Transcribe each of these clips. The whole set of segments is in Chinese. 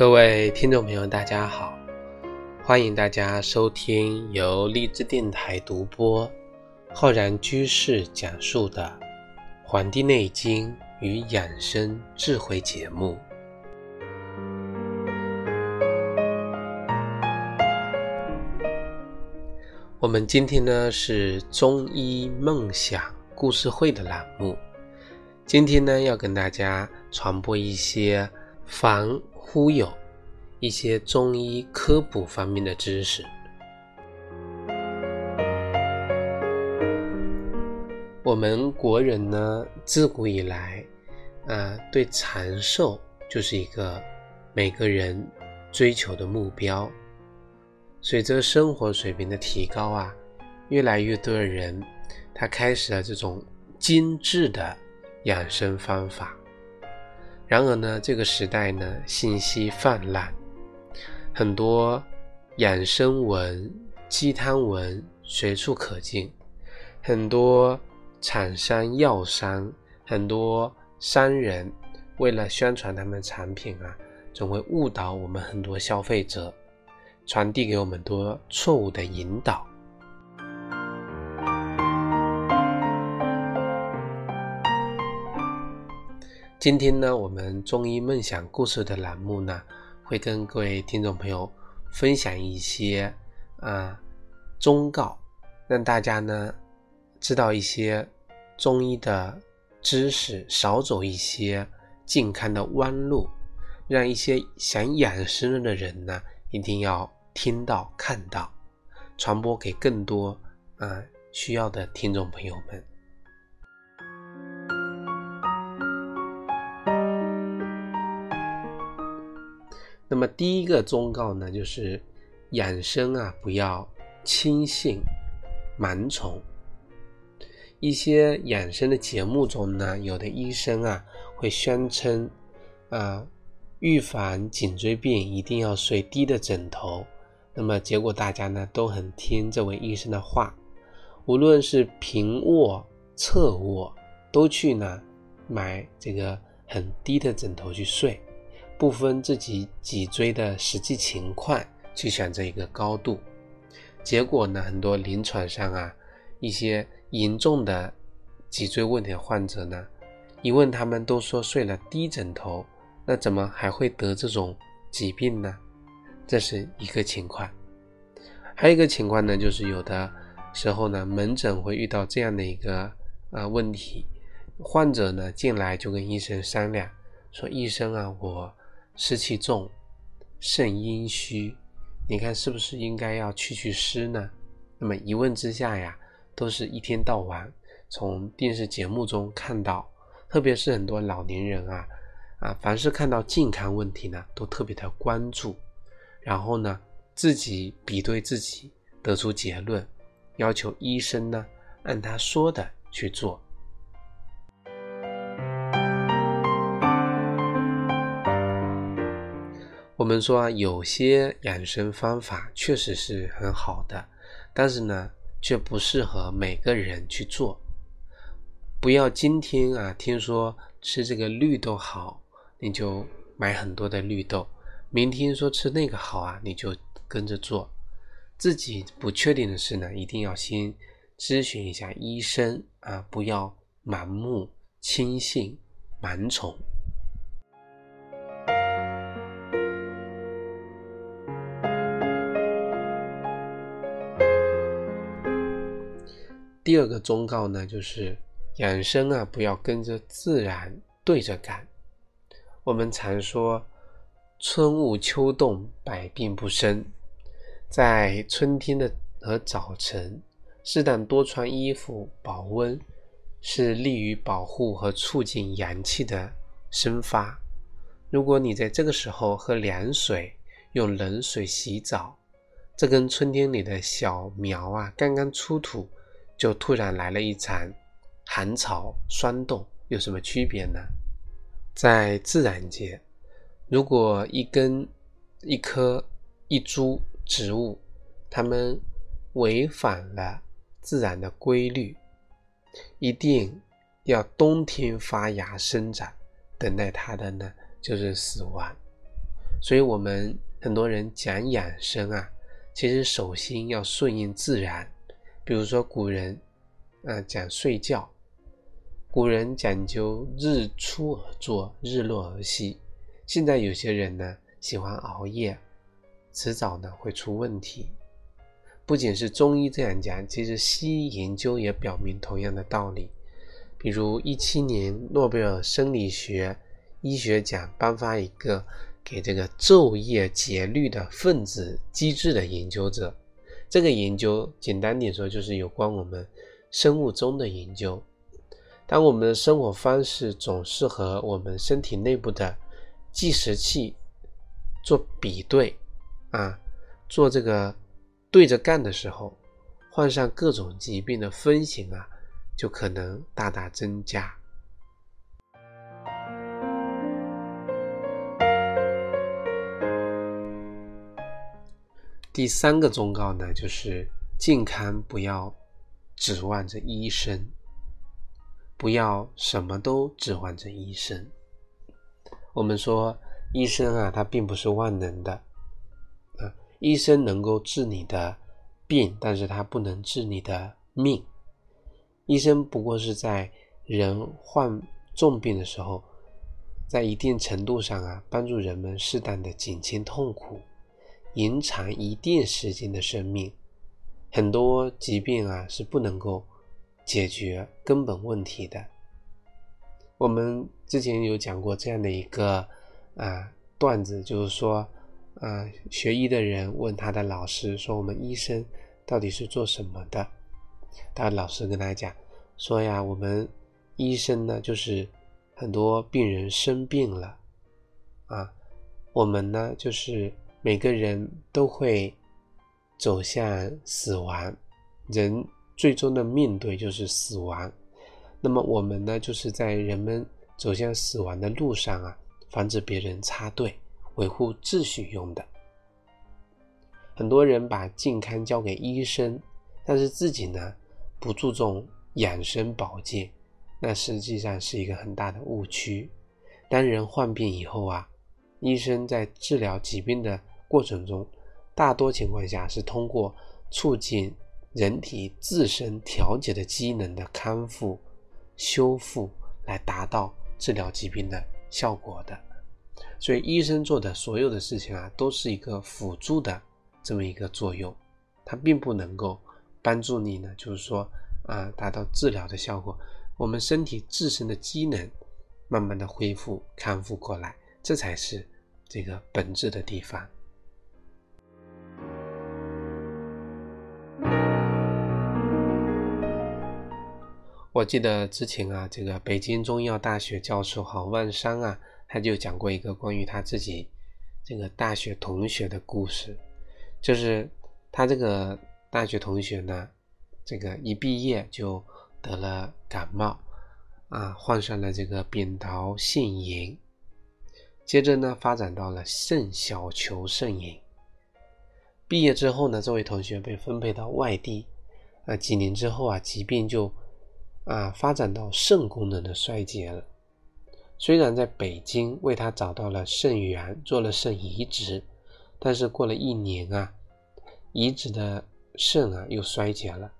各位听众朋友，大家好，欢迎大家收听由荔枝电台独播、浩然居士讲述的《黄帝内经与养生智慧》节目。我们今天呢是中医梦想故事会的栏目，今天呢要跟大家传播一些防忽悠、一些中医科普方面的知识。我们国人呢自古以来啊，对长寿就是一个每个人追求的目标。随着生活水平的提高啊，越来越多的人他开始了这种精致的养生方法。然而呢，这个时代呢信息泛滥，很多养生文、鸡汤文随处可见，很多厂商、药商、很多商人为了宣传他们产品啊，总会误导我们很多消费者。传递给我们多错误的引导。今天呢，我们中医梦想故事的栏目呢，会跟各位听众朋友分享一些啊忠告，让大家呢知道一些中医的知识，少走一些健康的弯路，让一些想养生的人呢，一定要。听到、看到，传播给更多啊需要的听众朋友们。那么第一个忠告呢，就是养生啊，不要轻信盲从。一些养生的节目中呢，有的医生啊会宣称啊，预防颈椎病一定要睡低的枕头。那么结果大家呢都很听这位医生的话，无论是平卧、侧卧，都去呢买这个很低的枕头去睡，不分自己脊椎的实际情况去选择一个高度。结果呢，很多临床上啊一些严重的脊椎问题的患者呢，一问他们都说睡了低枕头，那怎么还会得这种疾病呢？这是一个情况，还有一个情况呢，就是有的时候呢，门诊会遇到这样的一个啊问题，患者呢进来就跟医生商量，说医生啊，我湿气重，肾阴虚，你看是不是应该要去去湿呢？那么一问之下呀，都是一天到晚从电视节目中看到，特别是很多老年人啊，啊，凡是看到健康问题呢，都特别的关注。然后呢，自己比对自己，得出结论，要求医生呢按他说的去做。我们说啊，有些养生方法确实是很好的，但是呢，却不适合每个人去做。不要今天啊，听说吃这个绿豆好，你就买很多的绿豆。明天说吃那个好啊，你就跟着做。自己不确定的事呢，一定要先咨询一下医生啊，不要盲目轻信盲从。第二个忠告呢，就是养生啊，不要跟着自然对着干。我们常说。春捂秋冻，百病不生。在春天的和早晨，适当多穿衣服保温，是利于保护和促进阳气的生发。如果你在这个时候喝凉水，用冷水洗澡，这跟春天里的小苗啊刚刚出土，就突然来了一场寒潮霜冻，有什么区别呢？在自然界。如果一根、一棵、一株植物，它们违反了自然的规律，一定要冬天发芽生长，等待它的呢就是死亡。所以我们很多人讲养生啊，其实首先要顺应自然。比如说古人啊讲睡觉，古人讲究日出而作，日落而息。现在有些人呢喜欢熬夜，迟早呢会出问题。不仅是中医这样讲，其实西医研究也表明同样的道理。比如一七年诺贝尔生理学医学奖颁发一个给这个昼夜节律的分子机制的研究者，这个研究简单点说就是有关我们生物钟的研究。当我们的生活方式总是和我们身体内部的计时器做比对啊，做这个。对着干的时候，患上各种疾病的风险啊，就可能大大增加。第三个忠告呢，就是健康不要指望着医生，不要什么都指望着医生。我们说，医生啊，他并不是万能的啊。医生能够治你的病，但是他不能治你的命。医生不过是在人患重病的时候，在一定程度上啊，帮助人们适当的减轻痛苦，延长一定时间的生命。很多疾病啊是不能够解决根本问题的。我们之前有讲过这样的一个啊段子，就是说。啊，学医的人问他的老师说：“我们医生到底是做什么的？”他老师跟他讲说：“呀，我们医生呢，就是很多病人生病了，啊，我们呢，就是每个人都会走向死亡，人最终的面对就是死亡。那么我们呢，就是在人们走向死亡的路上啊，防止别人插队。”维护秩序用的，很多人把健康交给医生，但是自己呢不注重养生保健，那实际上是一个很大的误区。当人患病以后啊，医生在治疗疾病的过程中，大多情况下是通过促进人体自身调节的机能的康复、修复来达到治疗疾病的效果的。所以医生做的所有的事情啊，都是一个辅助的这么一个作用，它并不能够帮助你呢，就是说啊，达到治疗的效果。我们身体自身的机能慢慢的恢复康复过来，这才是这个本质的地方。我记得之前啊，这个北京中医药大学教授郝万山啊。他就讲过一个关于他自己这个大学同学的故事，就是他这个大学同学呢，这个一毕业就得了感冒，啊，患上了这个扁桃腺炎，接着呢发展到了肾小球肾炎。毕业之后呢，这位同学被分配到外地，啊，几年之后啊，疾病就啊发展到肾功能的衰竭了。虽然在北京为他找到了肾源，做了肾移植，但是过了一年啊，移植的肾啊又衰竭了，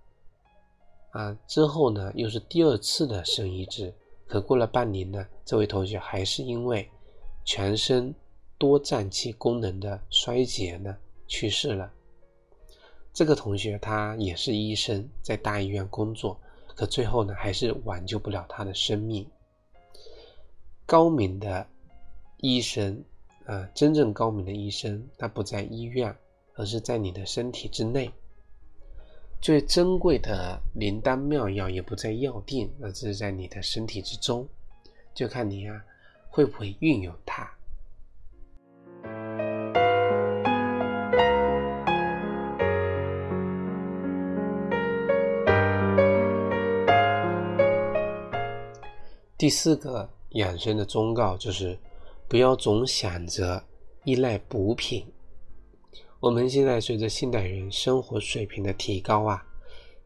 啊之后呢又是第二次的肾移植，可过了半年呢，这位同学还是因为全身多脏器功能的衰竭呢去世了。这个同学他也是医生，在大医院工作，可最后呢还是挽救不了他的生命。高明的医生啊，真正高明的医生，他不在医院，而是在你的身体之内。最珍贵的灵丹妙药也不在药店，而是在你的身体之中，就看你啊会不会运用它。第四个。养生的忠告就是，不要总想着依赖补品。我们现在随着现代人生活水平的提高啊，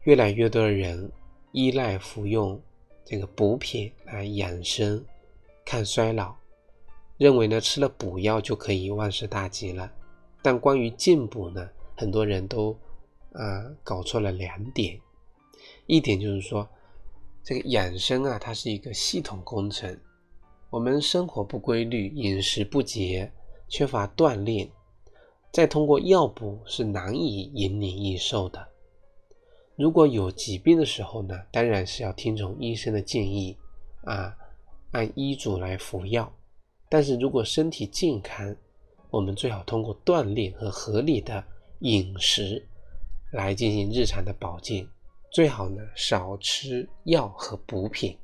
越来越多的人依赖服用这个补品来养生、抗衰老。认为呢吃了补药就可以万事大吉了。但关于进补呢，很多人都啊搞错了两点。一点就是说，这个养生啊，它是一个系统工程。我们生活不规律，饮食不节，缺乏锻炼，再通过药补是难以引领益寿的。如果有疾病的时候呢，当然是要听从医生的建议啊，按医嘱来服药。但是如果身体健康，我们最好通过锻炼和合理的饮食来进行日常的保健，最好呢少吃药和补品。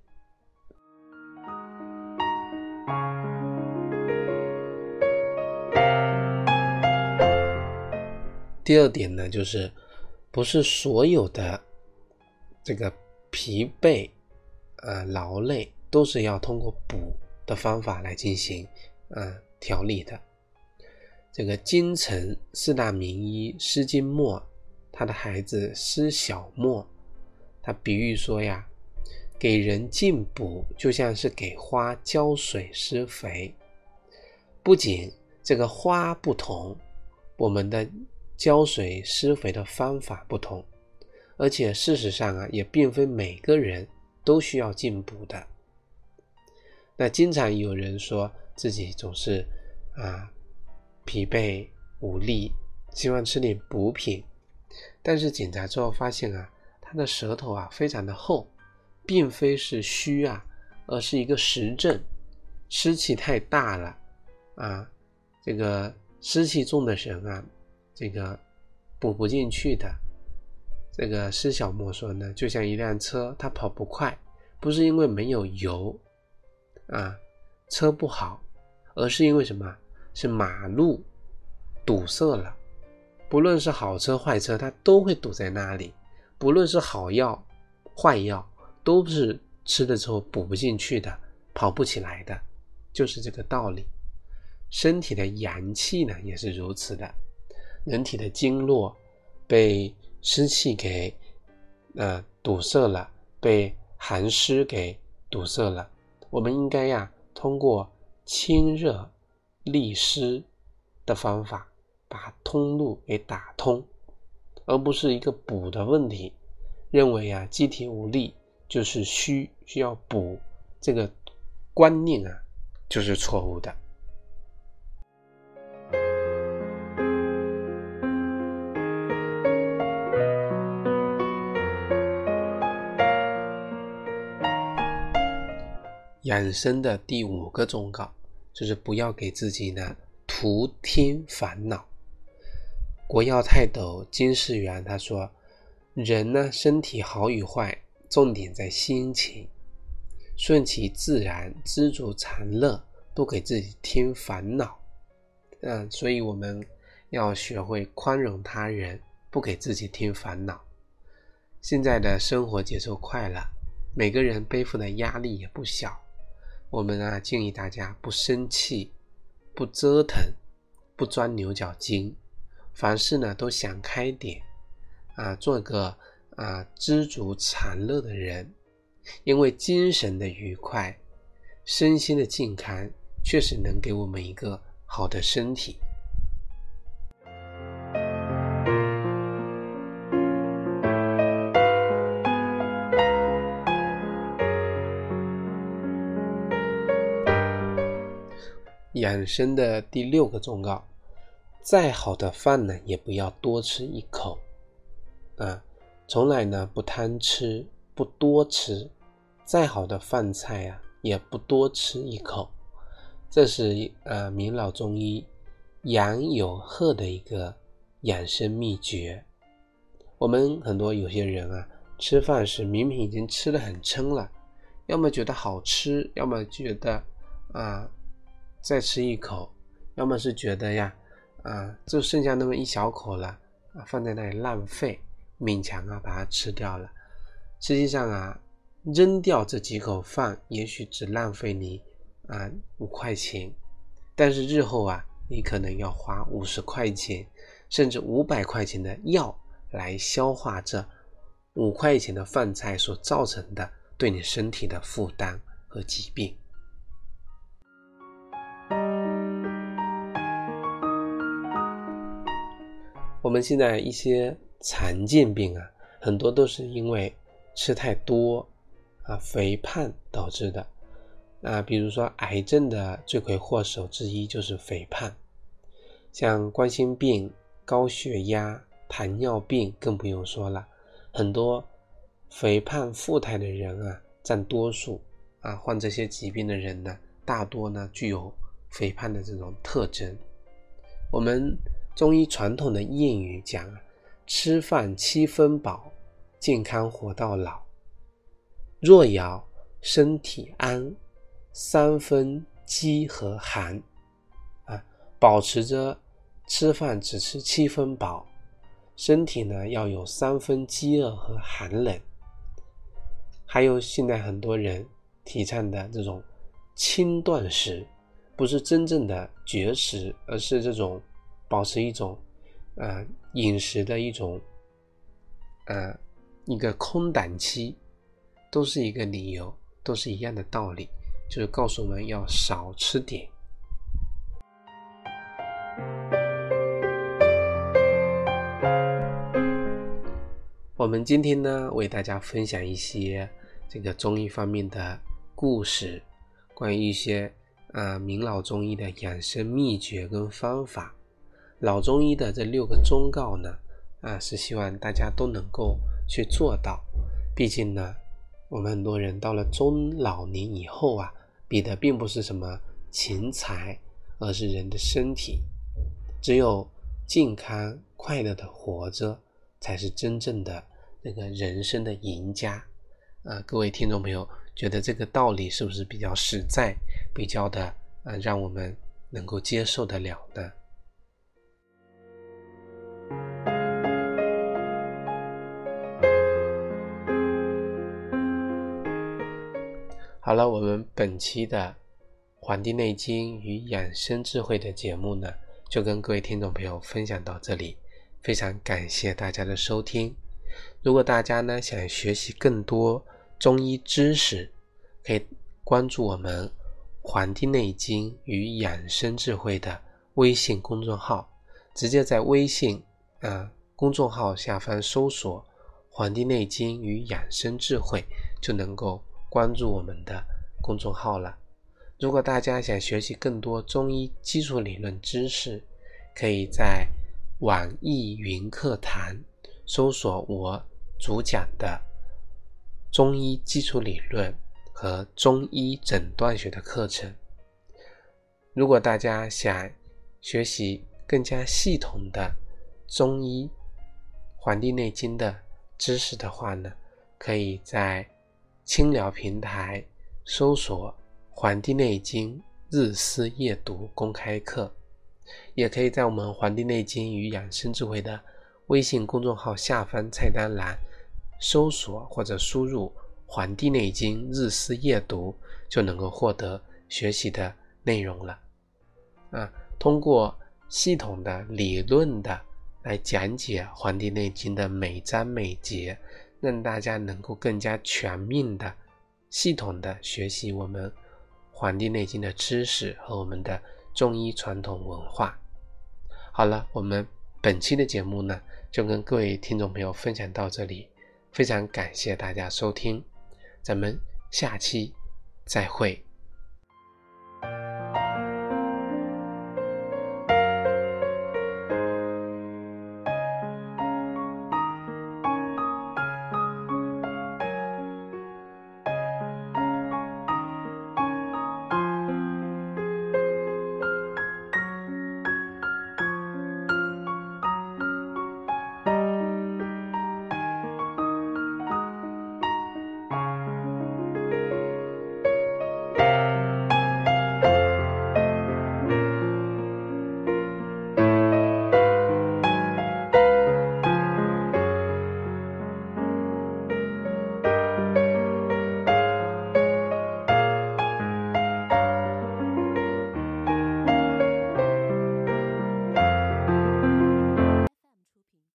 第二点呢，就是不是所有的这个疲惫、啊劳累都是要通过补的方法来进行啊调理的。这个京城四大名医施金墨，他的孩子施小墨，他比喻说呀，给人进补就像是给花浇水施肥，不仅这个花不同，我们的。浇水施肥的方法不同，而且事实上啊，也并非每个人都需要进补的。那经常有人说自己总是啊疲惫无力，希望吃点补品，但是检查之后发现啊，他的舌头啊非常的厚，并非是虚啊，而是一个实症，湿气太大了啊，这个湿气重的人啊。这个补不进去的，这个施小莫说呢，就像一辆车，它跑不快，不是因为没有油啊，车不好，而是因为什么？是马路堵塞了。不论是好车坏车，它都会堵在那里。不论是好药坏药，都是吃了之后补不进去的，跑不起来的，就是这个道理。身体的阳气呢，也是如此的。人体的经络被湿气给呃堵塞了，被寒湿给堵塞了。我们应该呀，通过清热利湿的方法，把通路给打通，而不是一个补的问题。认为啊，机体无力就是虚，需要补，这个观念啊，就是错误的。养生的第五个忠告就是不要给自己呢徒添烦恼。国药泰斗金世元他说：“人呢身体好与坏，重点在心情，顺其自然，知足常乐，不给自己添烦恼。”嗯，所以我们要学会宽容他人，不给自己添烦恼。现在的生活节奏快了，每个人背负的压力也不小。我们啊，建议大家不生气，不折腾，不钻牛角尖，凡事呢都想开点，啊，做个啊知足常乐的人。因为精神的愉快，身心的健康，确实能给我们一个好的身体。养生的第六个忠告：再好的饭呢，也不要多吃一口啊！从来呢不贪吃，不多吃。再好的饭菜啊，也不多吃一口。这是呃名老中医杨有鹤的一个养生秘诀。我们很多有些人啊，吃饭时明明已经吃的很撑了，要么觉得好吃，要么觉得啊。再吃一口，要么是觉得呀，啊，就剩下那么一小口了，啊，放在那里浪费，勉强啊把它吃掉了。实际上啊，扔掉这几口饭，也许只浪费你啊五块钱，但是日后啊，你可能要花五十块钱，甚至五百块钱的药来消化这五块钱的饭菜所造成的对你身体的负担和疾病。我们现在一些常见病啊，很多都是因为吃太多啊，肥胖导致的啊。比如说癌症的罪魁祸首之一就是肥胖，像冠心病、高血压、糖尿病更不用说了，很多肥胖富态的人啊占多数啊，患这些疾病的人呢，大多呢具有肥胖的这种特征。我们中医传统的谚语讲啊，吃饭七分饱，健康活到老；若要身体安，三分饥和寒。啊，保持着吃饭只吃七分饱，身体呢要有三分饥饿和寒冷。还有现在很多人提倡的这种轻断食。不是真正的绝食，而是这种保持一种呃饮食的一种呃一个空档期，都是一个理由，都是一样的道理，就是告诉我们要少吃点。我们今天呢，为大家分享一些这个中医方面的故事，关于一些。啊，名老中医的养生秘诀跟方法，老中医的这六个忠告呢，啊，是希望大家都能够去做到。毕竟呢，我们很多人到了中老年以后啊，比的并不是什么钱财，而是人的身体。只有健康快乐的活着，才是真正的那个人生的赢家。啊，各位听众朋友。觉得这个道理是不是比较实在，比较的啊，让我们能够接受得了呢？好了，我们本期的《黄帝内经与养生智慧》的节目呢，就跟各位听众朋友分享到这里，非常感谢大家的收听。如果大家呢想学习更多，中医知识可以关注我们《黄帝内经与养生智慧》的微信公众号，直接在微信啊公众号下方搜索《黄帝内经与养生智慧》，就能够关注我们的公众号了。如果大家想学习更多中医基础理论知识，可以在网易云课堂搜索我主讲的。中医基础理论和中医诊断学的课程。如果大家想学习更加系统的中医《黄帝内经》的知识的话呢，可以在清聊平台搜索《黄帝内经日思夜读》公开课，也可以在我们《黄帝内经与养生智慧》的微信公众号下方菜单栏。搜索或者输入《黄帝内经日思夜读》，就能够获得学习的内容了。啊，通过系统的理论的来讲解《黄帝内经》的每章每节，让大家能够更加全面的、系统的学习我们《黄帝内经》的知识和我们的中医传统文化。好了，我们本期的节目呢，就跟各位听众朋友分享到这里。非常感谢大家收听，咱们下期再会。